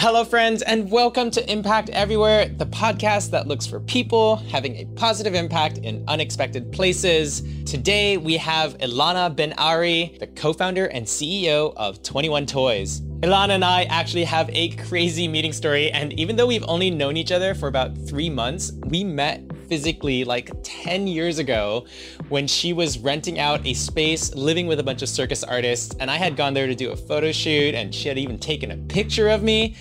Hello, friends, and welcome to Impact Everywhere, the podcast that looks for people having a positive impact in unexpected places. Today, we have Ilana Ben Ari, the co founder and CEO of 21 Toys. Ilana and I actually have a crazy meeting story, and even though we've only known each other for about three months, we met physically like 10 years ago when she was renting out a space living with a bunch of circus artists. And I had gone there to do a photo shoot, and she had even taken a picture of me.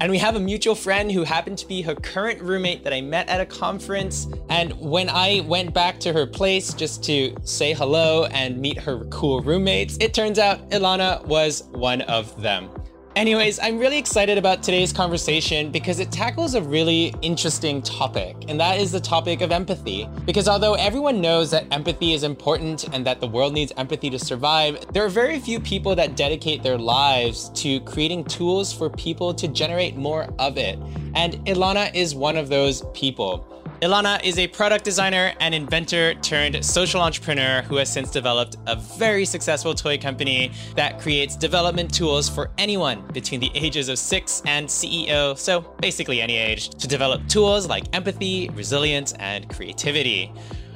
And we have a mutual friend who happened to be her current roommate that I met at a conference. And when I went back to her place just to say hello and meet her cool roommates, it turns out Ilana was one of them. Anyways, I'm really excited about today's conversation because it tackles a really interesting topic, and that is the topic of empathy. Because although everyone knows that empathy is important and that the world needs empathy to survive, there are very few people that dedicate their lives to creating tools for people to generate more of it. And Ilana is one of those people. Ilana is a product designer and inventor turned social entrepreneur who has since developed a very successful toy company that creates development tools for anyone between the ages of six and CEO, so basically any age, to develop tools like empathy, resilience, and creativity.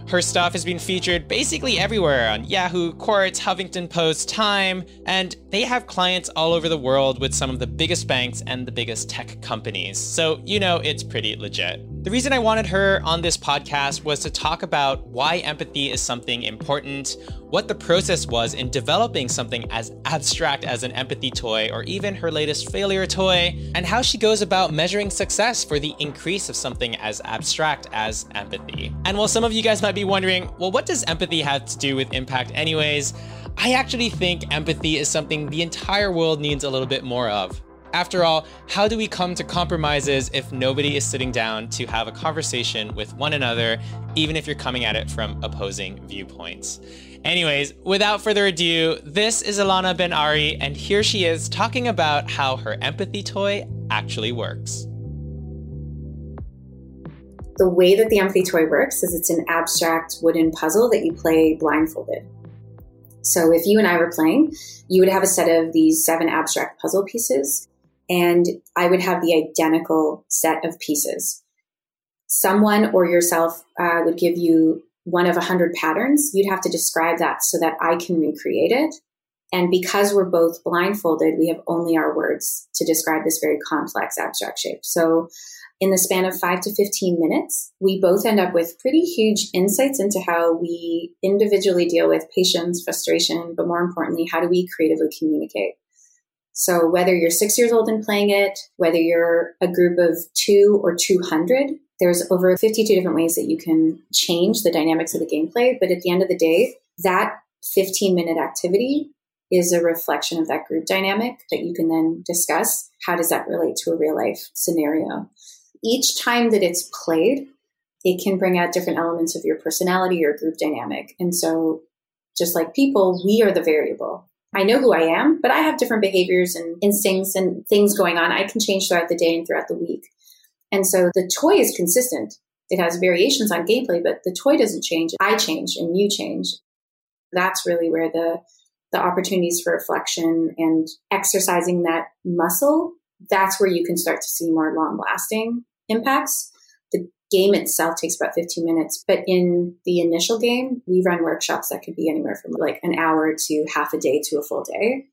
Her stuff has been featured basically everywhere on Yahoo, Quartz, Huffington Post, Time, and they have clients all over the world with some of the biggest banks and the biggest tech companies. So, you know, it's pretty legit. The reason I wanted her on this podcast was to talk about why empathy is something important, what the process was in developing something as abstract as an empathy toy or even her latest failure toy, and how she goes about measuring success for the increase of something as abstract as empathy. And while some of you guys might be wondering, well, what does empathy have to do with impact, anyways? I actually think empathy is something the entire world needs a little bit more of. After all, how do we come to compromises if nobody is sitting down to have a conversation with one another, even if you're coming at it from opposing viewpoints? Anyways, without further ado, this is Ilana Ben Ari, and here she is talking about how her empathy toy actually works. The way that the empathy toy works is it's an abstract wooden puzzle that you play blindfolded. So if you and I were playing, you would have a set of these seven abstract puzzle pieces and I would have the identical set of pieces. Someone or yourself uh, would give you one of a hundred patterns. You'd have to describe that so that I can recreate it. And because we're both blindfolded, we have only our words to describe this very complex abstract shape. So in the span of five to 15 minutes, we both end up with pretty huge insights into how we individually deal with patience, frustration, but more importantly, how do we creatively communicate? So whether you're six years old and playing it, whether you're a group of two or 200, there's over 52 different ways that you can change the dynamics of the gameplay. But at the end of the day, that 15 minute activity is a reflection of that group dynamic that you can then discuss. How does that relate to a real life scenario? Each time that it's played, it can bring out different elements of your personality or group dynamic. And so, just like people, we are the variable. I know who I am, but I have different behaviors and instincts and things going on. I can change throughout the day and throughout the week. And so the toy is consistent. It has variations on gameplay, but the toy doesn't change. I change and you change. That's really where the the opportunities for reflection and exercising that muscle, that's where you can start to see more long lasting impacts game itself takes about 15 minutes, but in the initial game, we run workshops that could be anywhere from like an hour to half a day to a full day.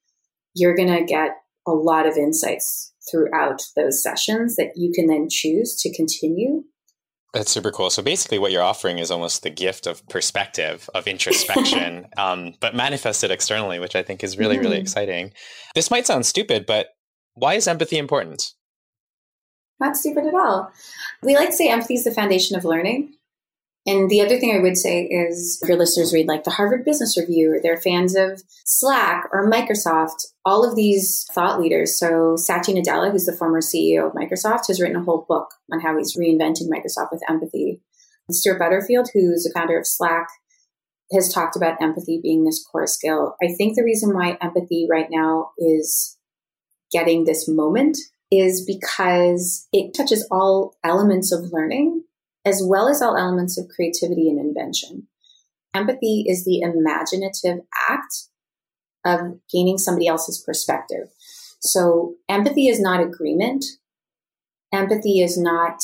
You're going to get a lot of insights throughout those sessions that you can then choose to continue. That's super cool. So basically, what you're offering is almost the gift of perspective, of introspection, um, but manifested externally, which I think is really, mm. really mm-hmm. exciting. This might sound stupid, but why is empathy important? Not stupid at all. We like to say empathy is the foundation of learning. And the other thing I would say is if your listeners read like the Harvard Business Review they're fans of Slack or Microsoft, all of these thought leaders. So Satya Nadella, who's the former CEO of Microsoft, has written a whole book on how he's reinventing Microsoft with empathy. Stewart Butterfield, who's the founder of Slack, has talked about empathy being this core skill. I think the reason why empathy right now is getting this moment is because it touches all elements of learning as well as all elements of creativity and invention. Empathy is the imaginative act of gaining somebody else's perspective. So empathy is not agreement. Empathy is not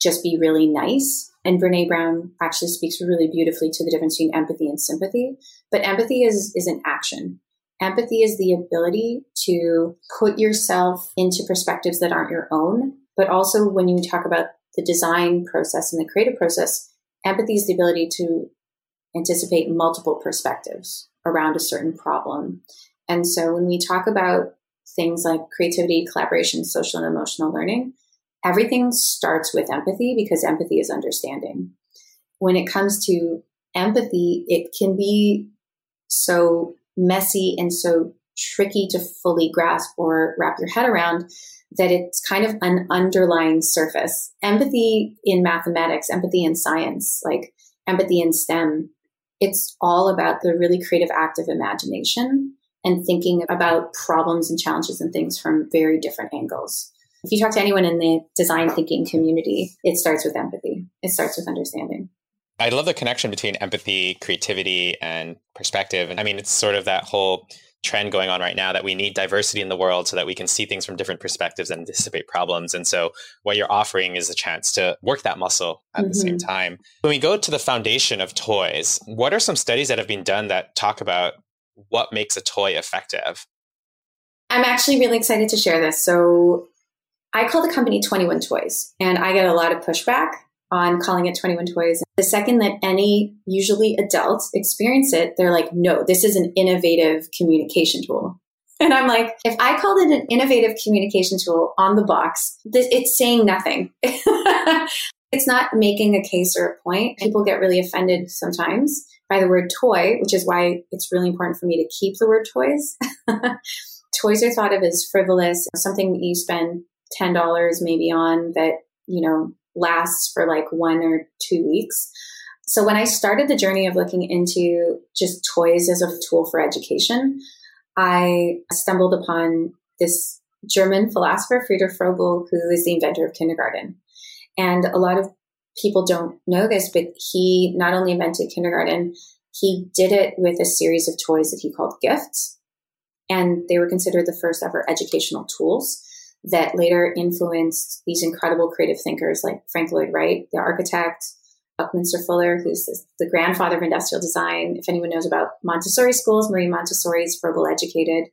just be really nice. And Brene Brown actually speaks really beautifully to the difference between empathy and sympathy. But empathy is, is an action. Empathy is the ability to put yourself into perspectives that aren't your own. But also, when you talk about the design process and the creative process, empathy is the ability to anticipate multiple perspectives around a certain problem. And so, when we talk about things like creativity, collaboration, social and emotional learning, everything starts with empathy because empathy is understanding. When it comes to empathy, it can be so messy and so tricky to fully grasp or wrap your head around that it's kind of an underlying surface. Empathy in mathematics, empathy in science, like empathy in STEM, it's all about the really creative act of imagination and thinking about problems and challenges and things from very different angles. If you talk to anyone in the design thinking community, it starts with empathy. It starts with understanding. I love the connection between empathy, creativity, and perspective. And I mean, it's sort of that whole trend going on right now that we need diversity in the world so that we can see things from different perspectives and anticipate problems. And so, what you're offering is a chance to work that muscle at mm-hmm. the same mm-hmm. time. When we go to the foundation of toys, what are some studies that have been done that talk about what makes a toy effective? I'm actually really excited to share this. So, I call the company 21 Toys, and I get a lot of pushback on calling it 21 Toys. The second that any, usually adults, experience it, they're like, no, this is an innovative communication tool. And I'm like, if I called it an innovative communication tool on the box, it's saying nothing. it's not making a case or a point. People get really offended sometimes by the word toy, which is why it's really important for me to keep the word toys. toys are thought of as frivolous, something that you spend $10 maybe on that, you know, lasts for like one or two weeks. So when I started the journey of looking into just toys as a tool for education, I stumbled upon this German philosopher, Friedrich Froebel, who is the inventor of kindergarten. And a lot of people don't know this, but he not only invented kindergarten, he did it with a series of toys that he called gifts. And they were considered the first ever educational tools that later influenced these incredible creative thinkers like Frank Lloyd Wright, the architect, Buckminster Fuller, who's the grandfather of industrial design. If anyone knows about Montessori schools, Marie Montessori is Froebel educated.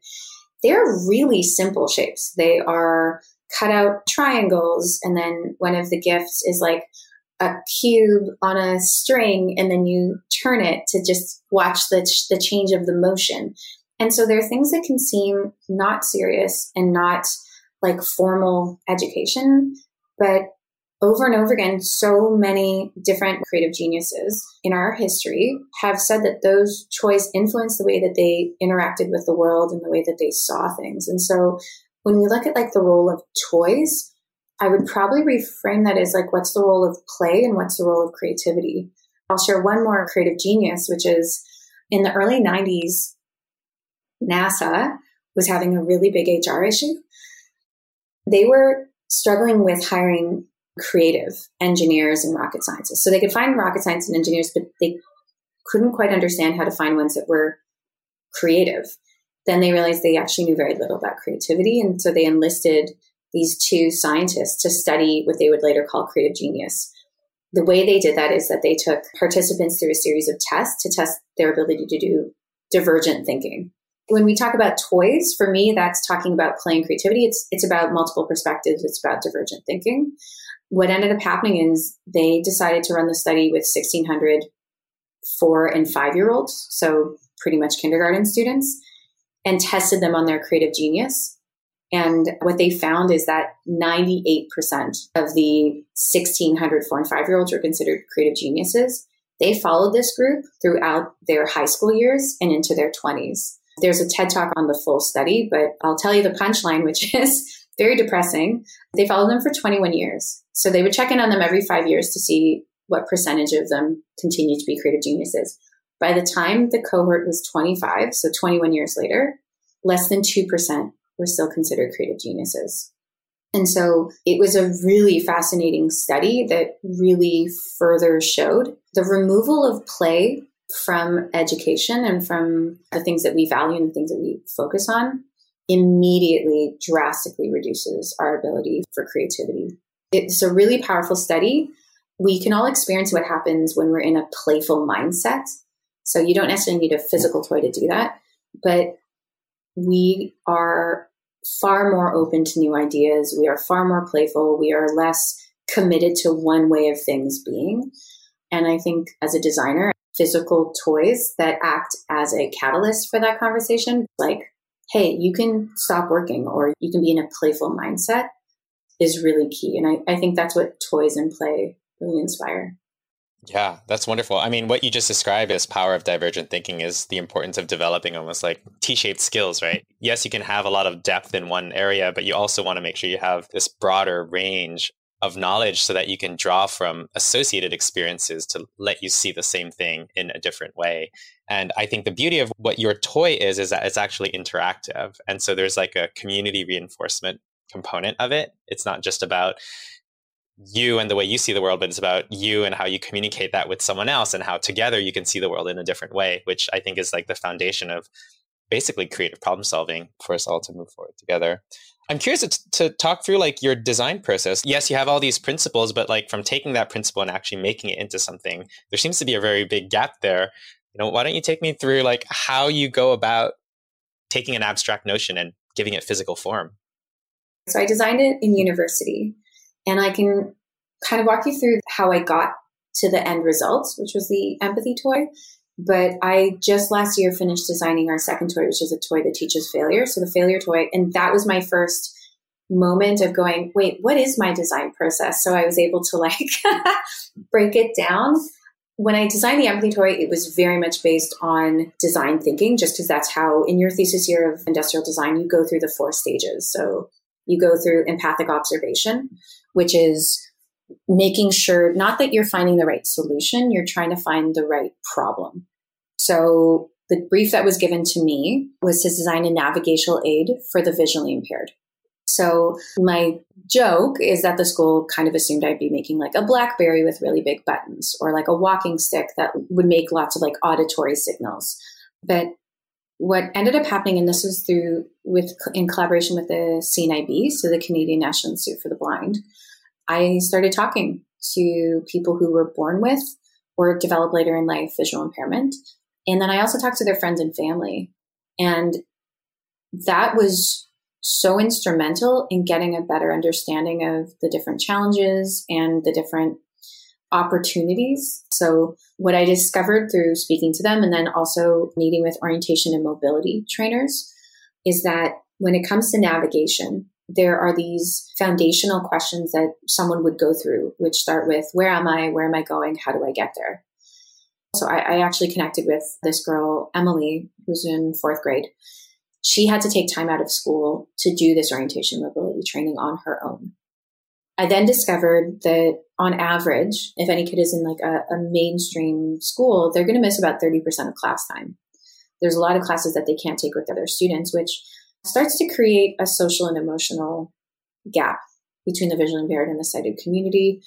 They're really simple shapes. They are cut out triangles, and then one of the gifts is like a cube on a string, and then you turn it to just watch the, the change of the motion. And so there are things that can seem not serious and not like formal education, but over and over again, so many different creative geniuses in our history have said that those toys influenced the way that they interacted with the world and the way that they saw things. And so when we look at like the role of toys, I would probably reframe that as like, what's the role of play and what's the role of creativity? I'll share one more creative genius, which is in the early 90s, NASA was having a really big HR issue they were struggling with hiring creative engineers and rocket scientists. So they could find rocket science and engineers, but they couldn't quite understand how to find ones that were creative. Then they realized they actually knew very little about creativity. And so they enlisted these two scientists to study what they would later call creative genius. The way they did that is that they took participants through a series of tests to test their ability to do divergent thinking when we talk about toys, for me, that's talking about playing creativity. It's it's about multiple perspectives. It's about divergent thinking. What ended up happening is they decided to run the study with 1,600 four and five year olds, so pretty much kindergarten students, and tested them on their creative genius. And what they found is that 98% of the 1,600 four and five year olds were considered creative geniuses. They followed this group throughout their high school years and into their 20s. There's a TED talk on the full study, but I'll tell you the punchline, which is very depressing. They followed them for 21 years. So they would check in on them every five years to see what percentage of them continued to be creative geniuses. By the time the cohort was 25, so 21 years later, less than 2% were still considered creative geniuses. And so it was a really fascinating study that really further showed the removal of play from education and from the things that we value and the things that we focus on immediately drastically reduces our ability for creativity. It's a really powerful study. We can all experience what happens when we're in a playful mindset. So you don't necessarily need a physical toy to do that, but we are far more open to new ideas. We are far more playful. We are less committed to one way of things being. And I think as a designer, physical toys that act as a catalyst for that conversation, like, hey, you can stop working or you can be in a playful mindset is really key. And I, I think that's what toys and play really inspire. Yeah, that's wonderful. I mean, what you just described as power of divergent thinking is the importance of developing almost like T shaped skills, right? Yes, you can have a lot of depth in one area, but you also want to make sure you have this broader range of knowledge so that you can draw from associated experiences to let you see the same thing in a different way. And I think the beauty of what your toy is, is that it's actually interactive. And so there's like a community reinforcement component of it. It's not just about you and the way you see the world, but it's about you and how you communicate that with someone else and how together you can see the world in a different way, which I think is like the foundation of basically creative problem solving for us all to move forward together. I'm curious to, to, talk through like your design process. Yes, you have all these principles, but like from taking that principle and actually making it into something, there seems to be a very big gap there. You know, why don't you take me through like how you go about taking an abstract notion and giving it physical form? So I designed it in university, and I can kind of walk you through how I got to the end results, which was the empathy toy. But I just last year finished designing our second toy, which is a toy that teaches failure. So the failure toy. And that was my first moment of going, wait, what is my design process? So I was able to like break it down. When I designed the empathy toy, it was very much based on design thinking, just because that's how in your thesis year of industrial design, you go through the four stages. So you go through empathic observation, which is making sure not that you're finding the right solution, you're trying to find the right problem. So the brief that was given to me was to design a navigational aid for the visually impaired. So my joke is that the school kind of assumed I'd be making like a Blackberry with really big buttons or like a walking stick that would make lots of like auditory signals. But what ended up happening, and this was through with in collaboration with the CNIB, so the Canadian National Institute for the Blind, I started talking to people who were born with or develop later in life visual impairment. And then I also talked to their friends and family. And that was so instrumental in getting a better understanding of the different challenges and the different opportunities. So, what I discovered through speaking to them and then also meeting with orientation and mobility trainers is that when it comes to navigation, there are these foundational questions that someone would go through, which start with where am I? Where am I going? How do I get there? So I, I actually connected with this girl, Emily, who's in fourth grade. She had to take time out of school to do this orientation mobility training on her own. I then discovered that on average, if any kid is in like a, a mainstream school, they're going to miss about 30% of class time. There's a lot of classes that they can't take with other students, which starts to create a social and emotional gap between the visually impaired and the sighted community.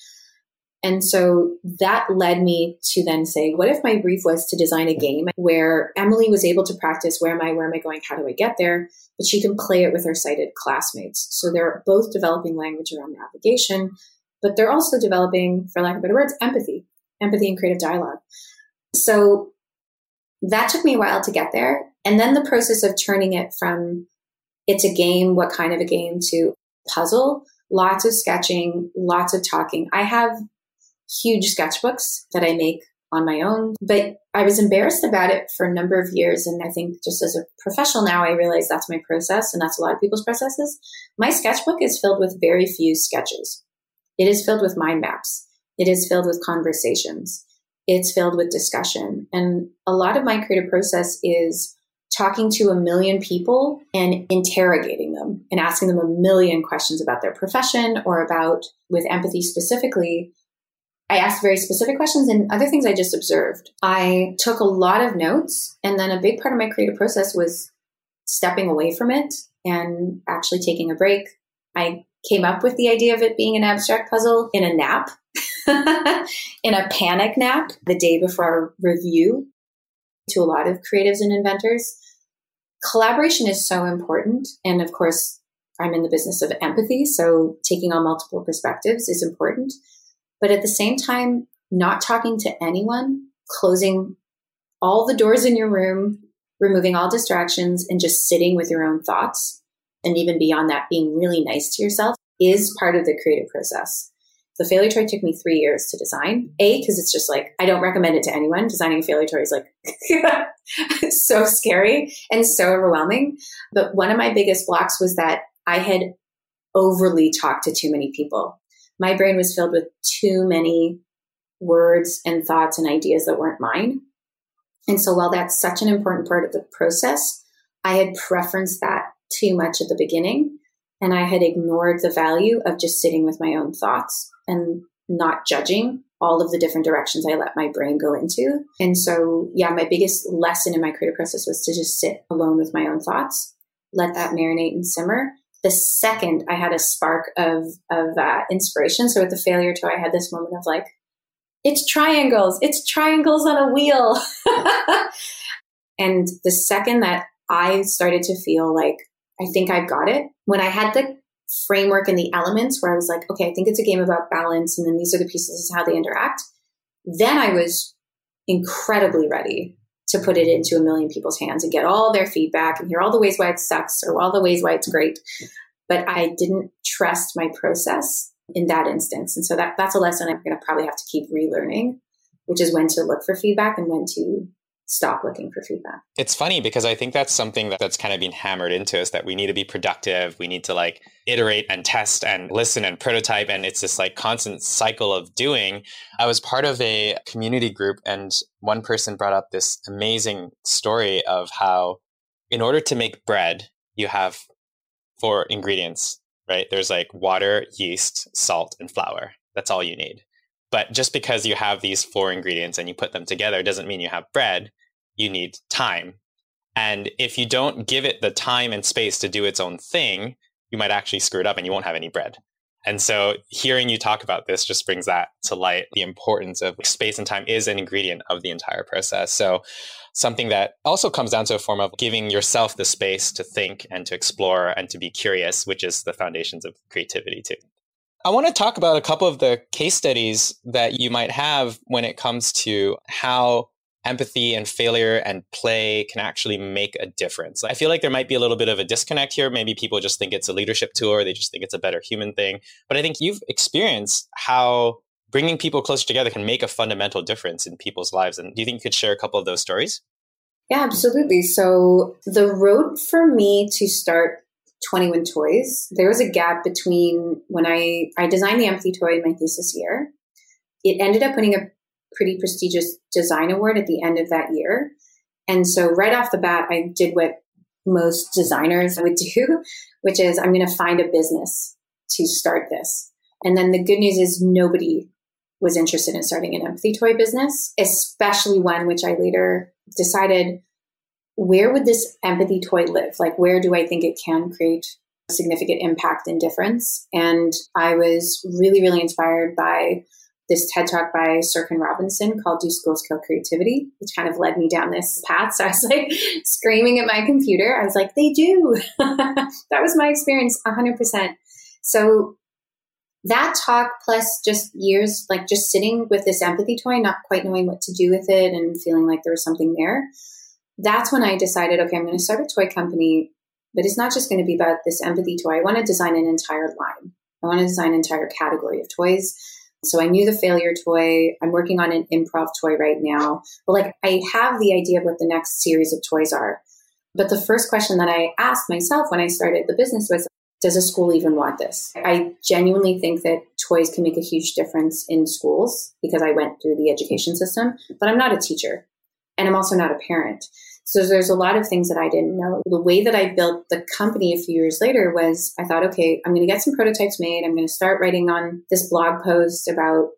And so that led me to then say, what if my brief was to design a game where Emily was able to practice where am I, where am I going, how do I get there? But she can play it with her sighted classmates. So they're both developing language around navigation, but they're also developing, for lack of better words, empathy, empathy and creative dialogue. So that took me a while to get there. And then the process of turning it from it's a game, what kind of a game to puzzle, lots of sketching, lots of talking. I have huge sketchbooks that I make on my own, but I was embarrassed about it for a number of years. And I think just as a professional now, I realize that's my process and that's a lot of people's processes. My sketchbook is filled with very few sketches. It is filled with mind maps. It is filled with conversations. It's filled with discussion. And a lot of my creative process is talking to a million people and interrogating them and asking them a million questions about their profession or about with empathy specifically. I asked very specific questions and other things I just observed. I took a lot of notes and then a big part of my creative process was stepping away from it and actually taking a break. I came up with the idea of it being an abstract puzzle in a nap, in a panic nap the day before our review to a lot of creatives and inventors collaboration is so important. And of course, I'm in the business of empathy. So taking on multiple perspectives is important. But at the same time, not talking to anyone, closing all the doors in your room, removing all distractions, and just sitting with your own thoughts. And even beyond that, being really nice to yourself is part of the creative process. The failure toy took me three years to design. A, because it's just like, I don't recommend it to anyone. Designing a failure toy is like so scary and so overwhelming. But one of my biggest blocks was that I had overly talked to too many people. My brain was filled with too many words and thoughts and ideas that weren't mine. And so while that's such an important part of the process, I had preferenced that too much at the beginning. And I had ignored the value of just sitting with my own thoughts and not judging all of the different directions I let my brain go into. And so, yeah, my biggest lesson in my creative process was to just sit alone with my own thoughts, let that marinate and simmer. The second I had a spark of of uh, inspiration, so with the failure toy, I had this moment of like, it's triangles, it's triangles on a wheel. and the second that I started to feel like I think I've got it, when I had the framework and the elements where I was like, okay, I think it's a game about balance, and then these are the pieces, how they interact. Then I was incredibly ready to put it into a million people's hands and get all their feedback and hear all the ways why it sucks or all the ways why it's great. But I didn't trust my process in that instance. And so that, that's a lesson I'm going to probably have to keep relearning, which is when to look for feedback and when to stop looking for feedback. It's funny because I think that's something that, that's kind of been hammered into us that we need to be productive. We need to like iterate and test and listen and prototype. And it's this like constant cycle of doing. I was part of a community group and one person brought up this amazing story of how in order to make bread, you have four ingredients, right? There's like water, yeast, salt, and flour. That's all you need. But just because you have these four ingredients and you put them together doesn't mean you have bread. You need time. And if you don't give it the time and space to do its own thing, you might actually screw it up and you won't have any bread. And so hearing you talk about this just brings that to light. The importance of space and time is an ingredient of the entire process. So something that also comes down to a form of giving yourself the space to think and to explore and to be curious, which is the foundations of creativity too. I want to talk about a couple of the case studies that you might have when it comes to how empathy and failure and play can actually make a difference. I feel like there might be a little bit of a disconnect here. Maybe people just think it's a leadership tool or they just think it's a better human thing. But I think you've experienced how bringing people closer together can make a fundamental difference in people's lives. And do you think you could share a couple of those stories? Yeah, absolutely. So the road for me to start 21 toys. There was a gap between when I, I designed the empathy toy in my thesis year. It ended up winning a pretty prestigious design award at the end of that year. And so right off the bat, I did what most designers would do, which is I'm going to find a business to start this. And then the good news is nobody was interested in starting an empathy toy business, especially one which I later decided where would this empathy toy live? Like, where do I think it can create significant impact and difference? And I was really, really inspired by this TED talk by Sir Ken Robinson called Do Schools Kill Creativity, which kind of led me down this path. So I was like screaming at my computer. I was like, they do. that was my experience 100%. So that talk plus just years, like just sitting with this empathy toy, not quite knowing what to do with it and feeling like there was something there that's when I decided, okay, I'm going to start a toy company, but it's not just going to be about this empathy toy. I want to design an entire line. I want to design an entire category of toys. So I knew the failure toy. I'm working on an improv toy right now. But like I have the idea of what the next series of toys are. But the first question that I asked myself when I started the business was, does a school even want this? I genuinely think that toys can make a huge difference in schools because I went through the education system, but I'm not a teacher and I'm also not a parent. So there's a lot of things that I didn't know. The way that I built the company a few years later was I thought, okay, I'm going to get some prototypes made. I'm going to start writing on this blog post about,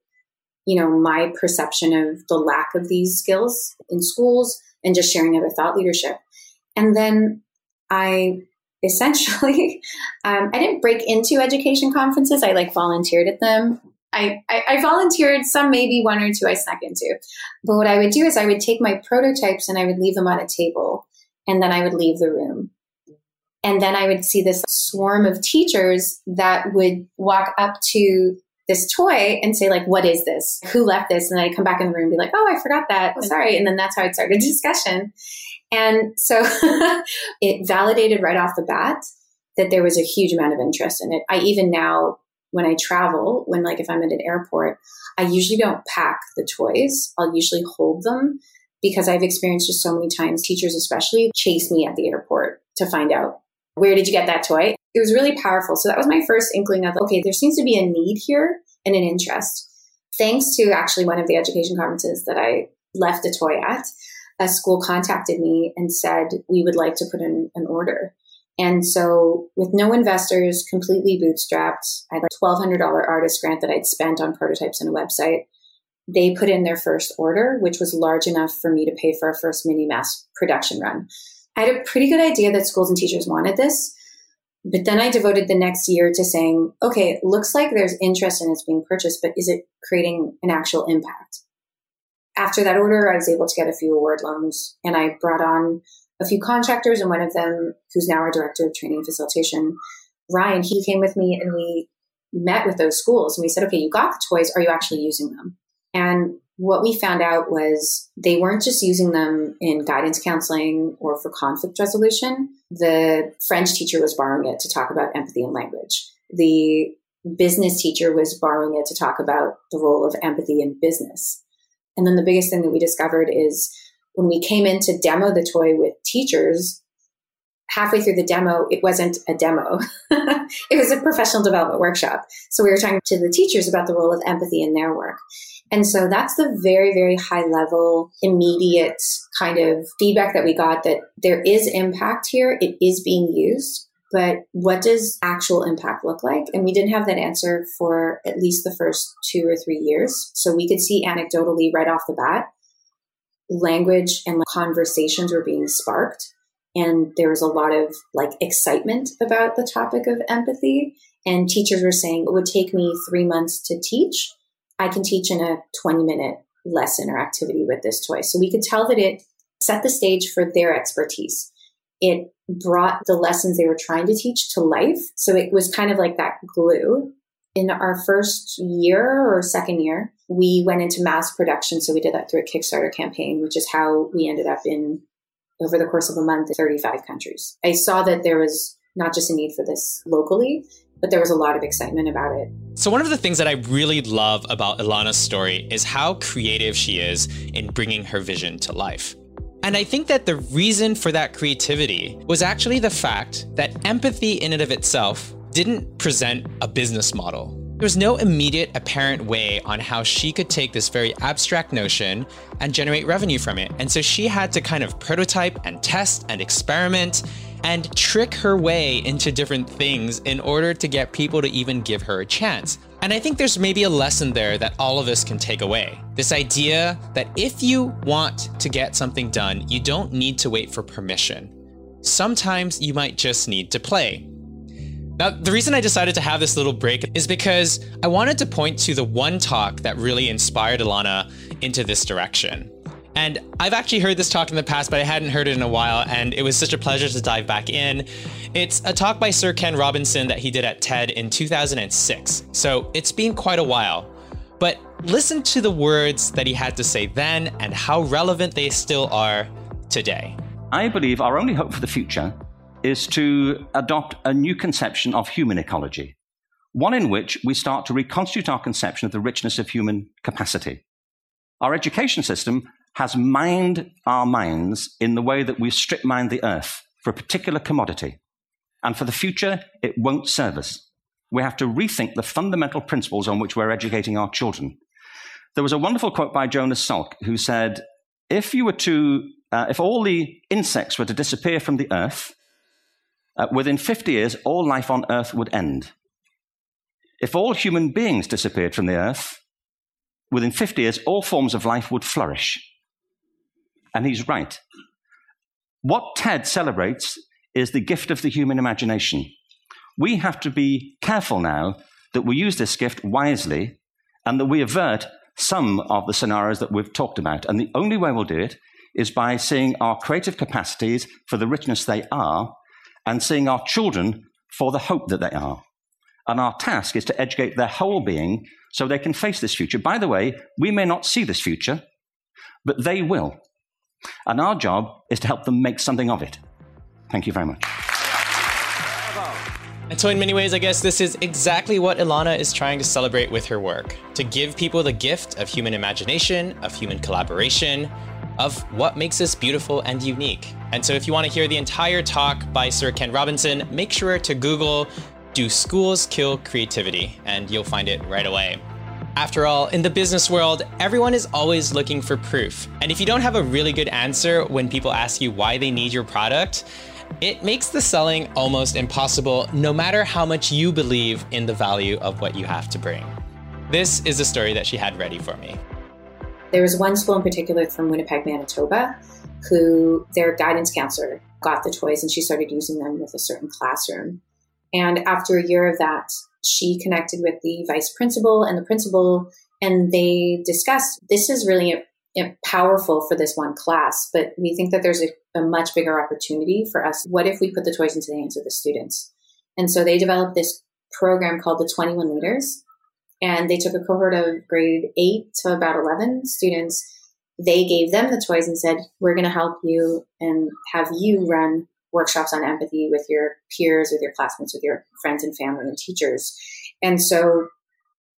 you know, my perception of the lack of these skills in schools and just sharing other thought leadership. And then I essentially, um, I didn't break into education conferences. I like volunteered at them. I, I, I, volunteered some, maybe one or two I snuck into. But what I would do is I would take my prototypes and I would leave them on a table. and then I would leave the room. And then I would see this swarm of teachers that would walk up to this toy and say, like, what is this? Who left this? And then I'd come back in the room and be like, oh, I forgot that. Oh, sorry. And then that's how I'd start a discussion. And so it validated right off the bat that there was a huge amount of interest in it. I even now, when I travel, when like if I'm at an airport, I usually don't pack the toys. I'll usually hold them because I've experienced just so many times teachers, especially, chase me at the airport to find out where did you get that toy? It was really powerful. So that was my first inkling of, okay, there seems to be a need here and an interest. Thanks to actually one of the education conferences that I left a toy at, a school contacted me and said, we would like to put in an order. And so with no investors, completely bootstrapped, I had a $1,200 artist grant that I'd spent on prototypes and a website. They put in their first order, which was large enough for me to pay for a first mini mass production run. I had a pretty good idea that schools and teachers wanted this. But then I devoted the next year to saying, okay, it looks like there's interest in it's being purchased, but is it creating an actual impact? After that order, I was able to get a few award loans and I brought on a few contractors and one of them, who's now our director of training and facilitation, Ryan, he came with me and we met with those schools and we said, okay, you got the toys. Are you actually using them? And what we found out was they weren't just using them in guidance counseling or for conflict resolution. The French teacher was borrowing it to talk about empathy and language. The business teacher was borrowing it to talk about the role of empathy in business. And then the biggest thing that we discovered is when we came in to demo the toy with teachers, halfway through the demo, it wasn't a demo. it was a professional development workshop. So we were talking to the teachers about the role of empathy in their work. And so that's the very, very high level, immediate kind of feedback that we got that there is impact here. It is being used. But what does actual impact look like? And we didn't have that answer for at least the first two or three years. So we could see anecdotally right off the bat, language and conversations were being sparked. And there was a lot of like excitement about the topic of empathy. And teachers were saying it would take me three months to teach I can teach in a 20 minute lesson or activity with this toy. So we could tell that it set the stage for their expertise. It brought the lessons they were trying to teach to life. So it was kind of like that glue. In our first year or second year, we went into mass production. So we did that through a Kickstarter campaign, which is how we ended up in, over the course of a month, 35 countries. I saw that there was not just a need for this locally, but there was a lot of excitement about it. So, one of the things that I really love about Ilana's story is how creative she is in bringing her vision to life. And I think that the reason for that creativity was actually the fact that empathy in and of itself didn't present a business model. There was no immediate apparent way on how she could take this very abstract notion and generate revenue from it. And so she had to kind of prototype and test and experiment and trick her way into different things in order to get people to even give her a chance. And I think there's maybe a lesson there that all of us can take away. This idea that if you want to get something done, you don't need to wait for permission. Sometimes you might just need to play. Now, the reason I decided to have this little break is because I wanted to point to the one talk that really inspired Ilana into this direction. And I've actually heard this talk in the past, but I hadn't heard it in a while, and it was such a pleasure to dive back in. It's a talk by Sir Ken Robinson that he did at TED in 2006, so it's been quite a while. But listen to the words that he had to say then and how relevant they still are today. I believe our only hope for the future is to adopt a new conception of human ecology, one in which we start to reconstitute our conception of the richness of human capacity. Our education system has mined our minds in the way that we strip mine the earth for a particular commodity. And for the future, it won't serve us. We have to rethink the fundamental principles on which we're educating our children. There was a wonderful quote by Jonas Salk who said, if you were to, uh, if all the insects were to disappear from the earth, uh, within 50 years, all life on earth would end. If all human beings disappeared from the earth, within 50 years, all forms of life would flourish. And he's right. What TED celebrates is the gift of the human imagination. We have to be careful now that we use this gift wisely and that we avert some of the scenarios that we've talked about. And the only way we'll do it is by seeing our creative capacities for the richness they are and seeing our children for the hope that they are. And our task is to educate their whole being so they can face this future. By the way, we may not see this future, but they will. And our job is to help them make something of it. Thank you very much. And so, in many ways, I guess this is exactly what Ilana is trying to celebrate with her work to give people the gift of human imagination, of human collaboration, of what makes us beautiful and unique. And so, if you want to hear the entire talk by Sir Ken Robinson, make sure to Google Do Schools Kill Creativity? and you'll find it right away. After all, in the business world, everyone is always looking for proof. And if you don't have a really good answer when people ask you why they need your product, it makes the selling almost impossible, no matter how much you believe in the value of what you have to bring. This is a story that she had ready for me. There was one school in particular from Winnipeg, Manitoba, who their guidance counselor got the toys and she started using them with a certain classroom. And after a year of that, she connected with the vice principal and the principal, and they discussed this is really powerful for this one class, but we think that there's a, a much bigger opportunity for us. What if we put the toys into the hands of the students? And so they developed this program called the 21 Leaders, and they took a cohort of grade 8 to about 11 students. They gave them the toys and said, We're going to help you and have you run workshops on empathy with your peers, with your classmates, with your friends and family and teachers. And so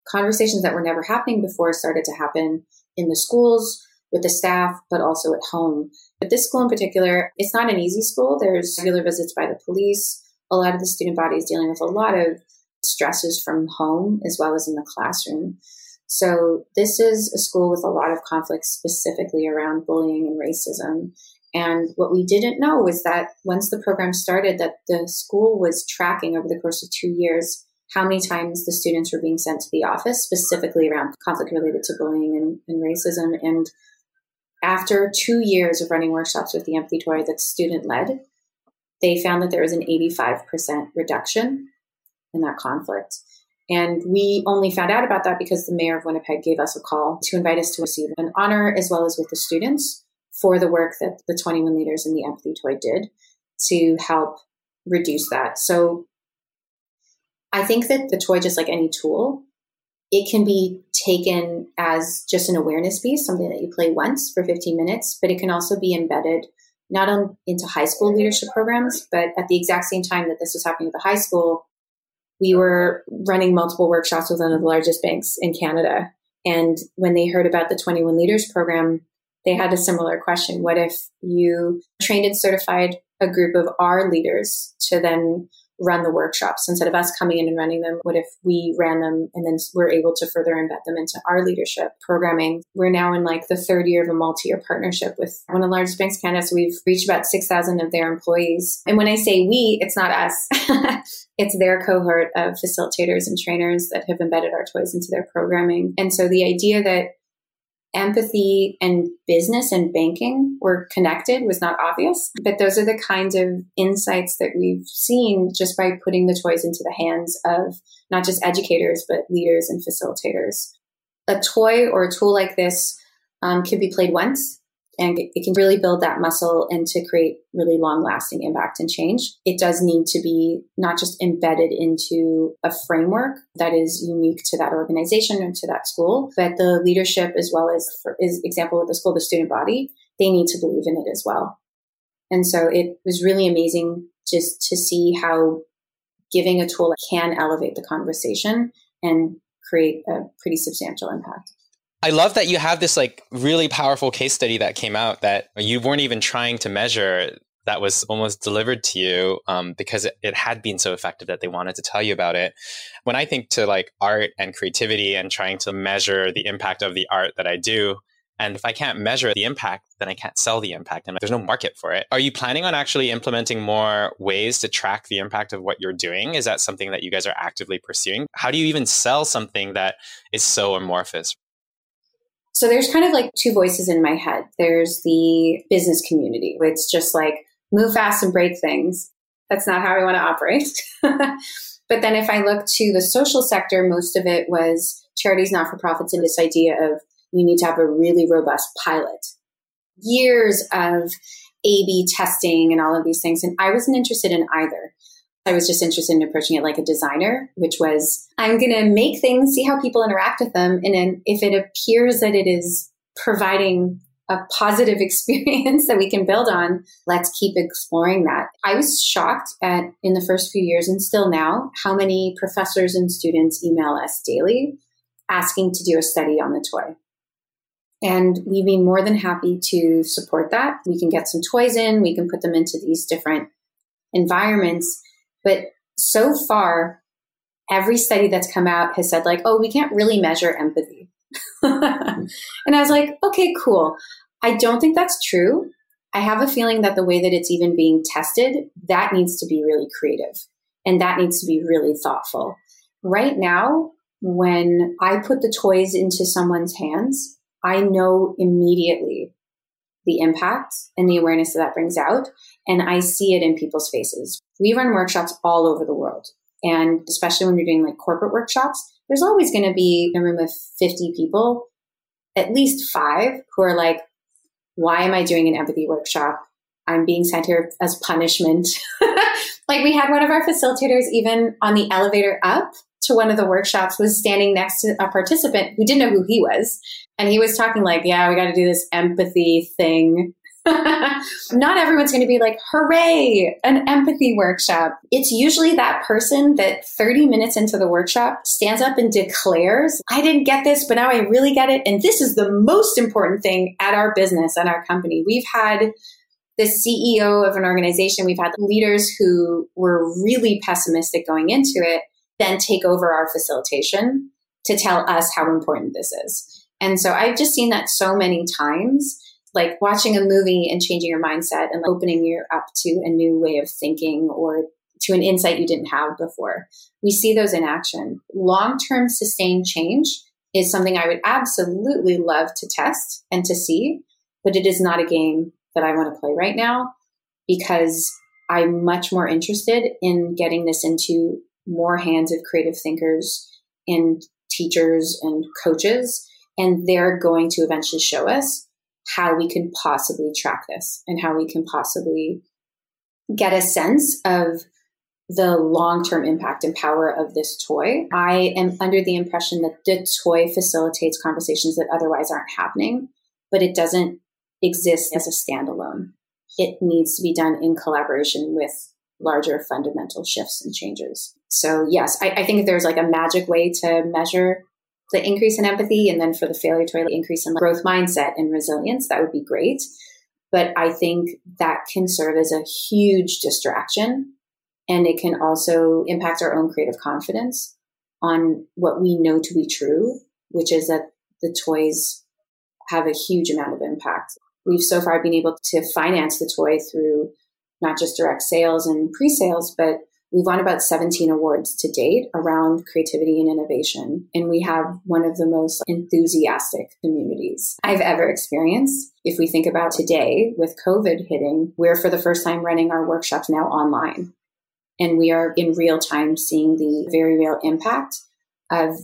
conversations that were never happening before started to happen in the schools with the staff, but also at home. But this school in particular, it's not an easy school. There's regular visits by the police. A lot of the student body is dealing with a lot of stresses from home as well as in the classroom. So this is a school with a lot of conflicts specifically around bullying and racism. And what we didn't know was that once the program started, that the school was tracking over the course of two years how many times the students were being sent to the office, specifically around conflict related to bullying and, and racism. And after two years of running workshops with the Toy that's student led, they found that there was an 85% reduction in that conflict. And we only found out about that because the mayor of Winnipeg gave us a call to invite us to receive an honor as well as with the students for the work that the 21 leaders in the Empathy Toy did to help reduce that. So I think that the toy, just like any tool, it can be taken as just an awareness piece, something that you play once for 15 minutes, but it can also be embedded not on, into high school leadership programs, but at the exact same time that this was happening at the high school, we were running multiple workshops with one of the largest banks in Canada. And when they heard about the 21 Leaders program, they had a similar question. What if you trained and certified a group of our leaders to then run the workshops. Instead of us coming in and running them what if we ran them and then we're able to further embed them into our leadership programming? We're now in like the third year of a multi-year partnership with one of the largest banks in canada so we've reached about 6000 of their employees. And when i say we it's not us. It's their cohort of facilitators and trainers that have embedded our toys into their programming. And so the idea that empathy and business and banking were connected was not obvious. But those are the kinds of insights that we've seen just by putting the toys into the hands of not just educators, but leaders and facilitators. A toy or a tool like this um, can be played once and it can really build that muscle and to create really long lasting impact and change. It does need to be not just embedded into a framework that is unique to that organization or to that school, but the leadership as well as for is example with the school, the student body, they need to believe in it as well. And so it was really amazing just to see how giving a tool can elevate the conversation and create a pretty substantial impact. I love that you have this like really powerful case study that came out that you weren't even trying to measure that was almost delivered to you um, because it, it, had been so effective that they wanted to tell you about it. When I think to like art and creativity and trying to measure the impact of the art that I do, and if I can't measure the impact, then I can't sell the impact and there's no market for it. Are you planning on actually implementing more ways to track the impact of what you're doing? Is that something that you guys are actively pursuing? How do you even sell something that is so amorphous? So there's kind of like two voices in my head. There's the business community, where it's just like move fast and break things. That's not how I want to operate. but then if I look to the social sector, most of it was charities, not for profits, and this idea of you need to have a really robust pilot years of A B testing and all of these things. And I wasn't interested in either. I was just interested in approaching it like a designer, which was I'm going to make things, see how people interact with them. And then if it appears that it is providing a positive experience that we can build on, let's keep exploring that. I was shocked at in the first few years and still now how many professors and students email us daily asking to do a study on the toy. And we'd be more than happy to support that. We can get some toys in, we can put them into these different environments. But so far, every study that's come out has said, like, oh, we can't really measure empathy. and I was like, okay, cool. I don't think that's true. I have a feeling that the way that it's even being tested, that needs to be really creative and that needs to be really thoughtful. Right now, when I put the toys into someone's hands, I know immediately the impact and the awareness that that brings out. And I see it in people's faces. We run workshops all over the world. And especially when you're doing like corporate workshops, there's always going to be a room of 50 people, at least five who are like, why am I doing an empathy workshop? I'm being sent here as punishment. like we had one of our facilitators even on the elevator up to one of the workshops was standing next to a participant who didn't know who he was. And he was talking like, yeah, we got to do this empathy thing. Not everyone's going to be like, hooray, an empathy workshop. It's usually that person that 30 minutes into the workshop stands up and declares, I didn't get this, but now I really get it. And this is the most important thing at our business, at our company. We've had the CEO of an organization, we've had leaders who were really pessimistic going into it then take over our facilitation to tell us how important this is. And so I've just seen that so many times, like watching a movie and changing your mindset and opening you up to a new way of thinking or to an insight you didn't have before. We see those in action. Long term sustained change is something I would absolutely love to test and to see, but it is not a game that I want to play right now because I'm much more interested in getting this into more hands of creative thinkers and teachers and coaches. And they're going to eventually show us how we can possibly track this and how we can possibly get a sense of the long term impact and power of this toy. I am under the impression that the toy facilitates conversations that otherwise aren't happening, but it doesn't exist as a standalone. It needs to be done in collaboration with larger fundamental shifts and changes. So yes, I, I think there's like a magic way to measure the increase in empathy and then for the failure to increase in growth mindset and resilience, that would be great. But I think that can serve as a huge distraction and it can also impact our own creative confidence on what we know to be true, which is that the toys have a huge amount of impact. We've so far been able to finance the toy through not just direct sales and pre sales, but we've won about 17 awards to date around creativity and innovation. And we have one of the most enthusiastic communities I've ever experienced. If we think about today with COVID hitting, we're for the first time running our workshops now online. And we are in real time seeing the very real impact of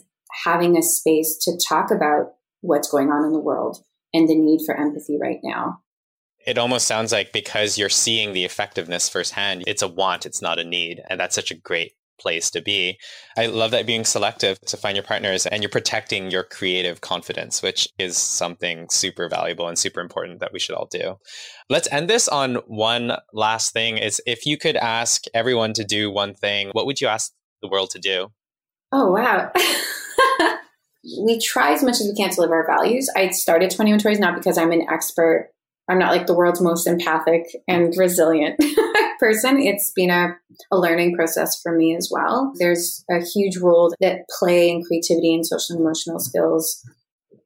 having a space to talk about what's going on in the world and the need for empathy right now it almost sounds like because you're seeing the effectiveness firsthand, it's a want, it's not a need. And that's such a great place to be. I love that being selective to find your partners and you're protecting your creative confidence, which is something super valuable and super important that we should all do. Let's end this on one last thing is if you could ask everyone to do one thing, what would you ask the world to do? Oh, wow. we try as much as we can to live our values. I started 21 Toys not because I'm an expert I'm not like the world's most empathic and resilient person. It's been a, a learning process for me as well. There's a huge role that play and creativity and social and emotional skills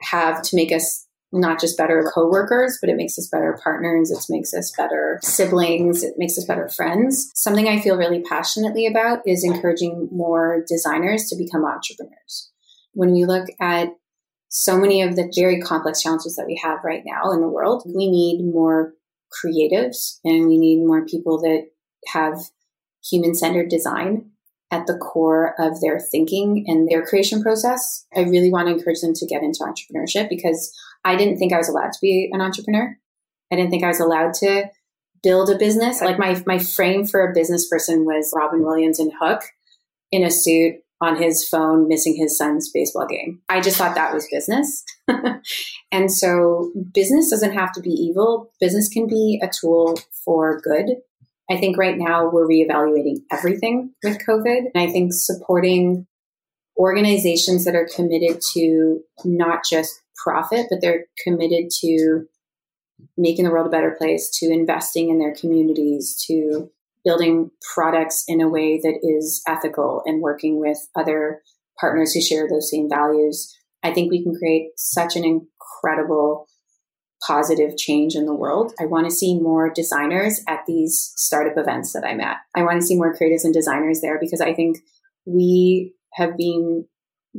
have to make us not just better coworkers, but it makes us better partners. It makes us better siblings. It makes us better friends. Something I feel really passionately about is encouraging more designers to become entrepreneurs. When we look at so many of the very complex challenges that we have right now in the world. We need more creatives and we need more people that have human centered design at the core of their thinking and their creation process. I really want to encourage them to get into entrepreneurship because I didn't think I was allowed to be an entrepreneur. I didn't think I was allowed to build a business. Like my my frame for a business person was Robin Williams and Hook in a suit on his phone missing his son's baseball game. I just thought that was business. and so business doesn't have to be evil. Business can be a tool for good. I think right now we're reevaluating everything with COVID. And I think supporting organizations that are committed to not just profit, but they're committed to making the world a better place, to investing in their communities, to building products in a way that is ethical and working with other partners who share those same values. I think we can create such an incredible positive change in the world. I want to see more designers at these startup events that I'm at. I want to see more creatives and designers there because I think we have been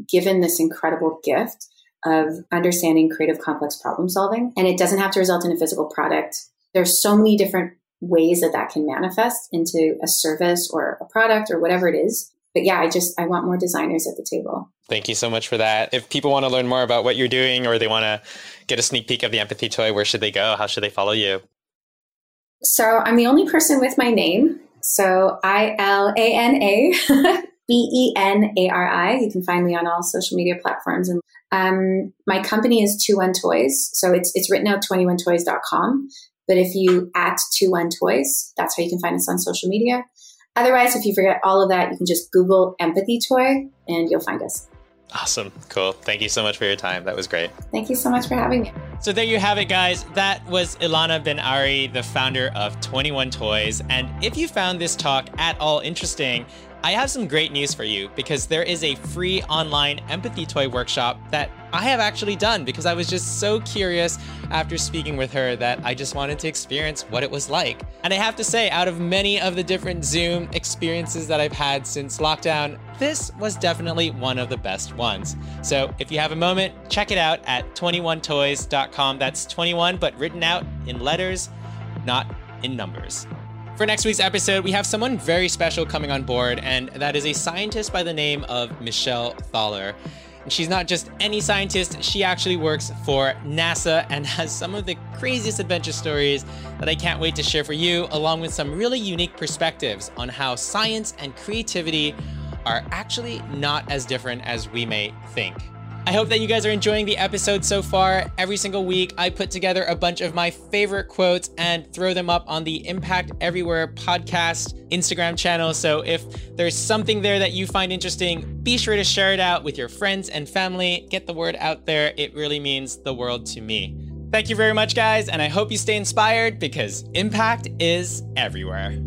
given this incredible gift of understanding creative complex problem solving and it doesn't have to result in a physical product. There's so many different ways that that can manifest into a service or a product or whatever it is. But yeah, I just I want more designers at the table. Thank you so much for that. If people want to learn more about what you're doing or they want to get a sneak peek of the empathy toy, where should they go? How should they follow you? So I'm the only person with my name. So I L A N A B E N A R I. You can find me on all social media platforms. And um, my company is Two One Toys. So it's it's written out 21toys.com. But if you at Two One Toys, that's how you can find us on social media. Otherwise, if you forget all of that, you can just Google empathy toy and you'll find us. Awesome. Cool. Thank you so much for your time. That was great. Thank you so much for having me. So there you have it, guys. That was Ilana Ben Ari, the founder of 21 Toys. And if you found this talk at all interesting, I have some great news for you because there is a free online empathy toy workshop that I have actually done because I was just so curious after speaking with her that I just wanted to experience what it was like. And I have to say, out of many of the different Zoom experiences that I've had since lockdown, this was definitely one of the best ones. So if you have a moment, check it out at 21toys.com. That's 21, but written out in letters, not in numbers. For next week's episode, we have someone very special coming on board, and that is a scientist by the name of Michelle Thaller. And she's not just any scientist, she actually works for NASA and has some of the craziest adventure stories that I can't wait to share for you, along with some really unique perspectives on how science and creativity are actually not as different as we may think. I hope that you guys are enjoying the episode so far. Every single week, I put together a bunch of my favorite quotes and throw them up on the Impact Everywhere podcast Instagram channel. So if there's something there that you find interesting, be sure to share it out with your friends and family. Get the word out there. It really means the world to me. Thank you very much, guys, and I hope you stay inspired because impact is everywhere.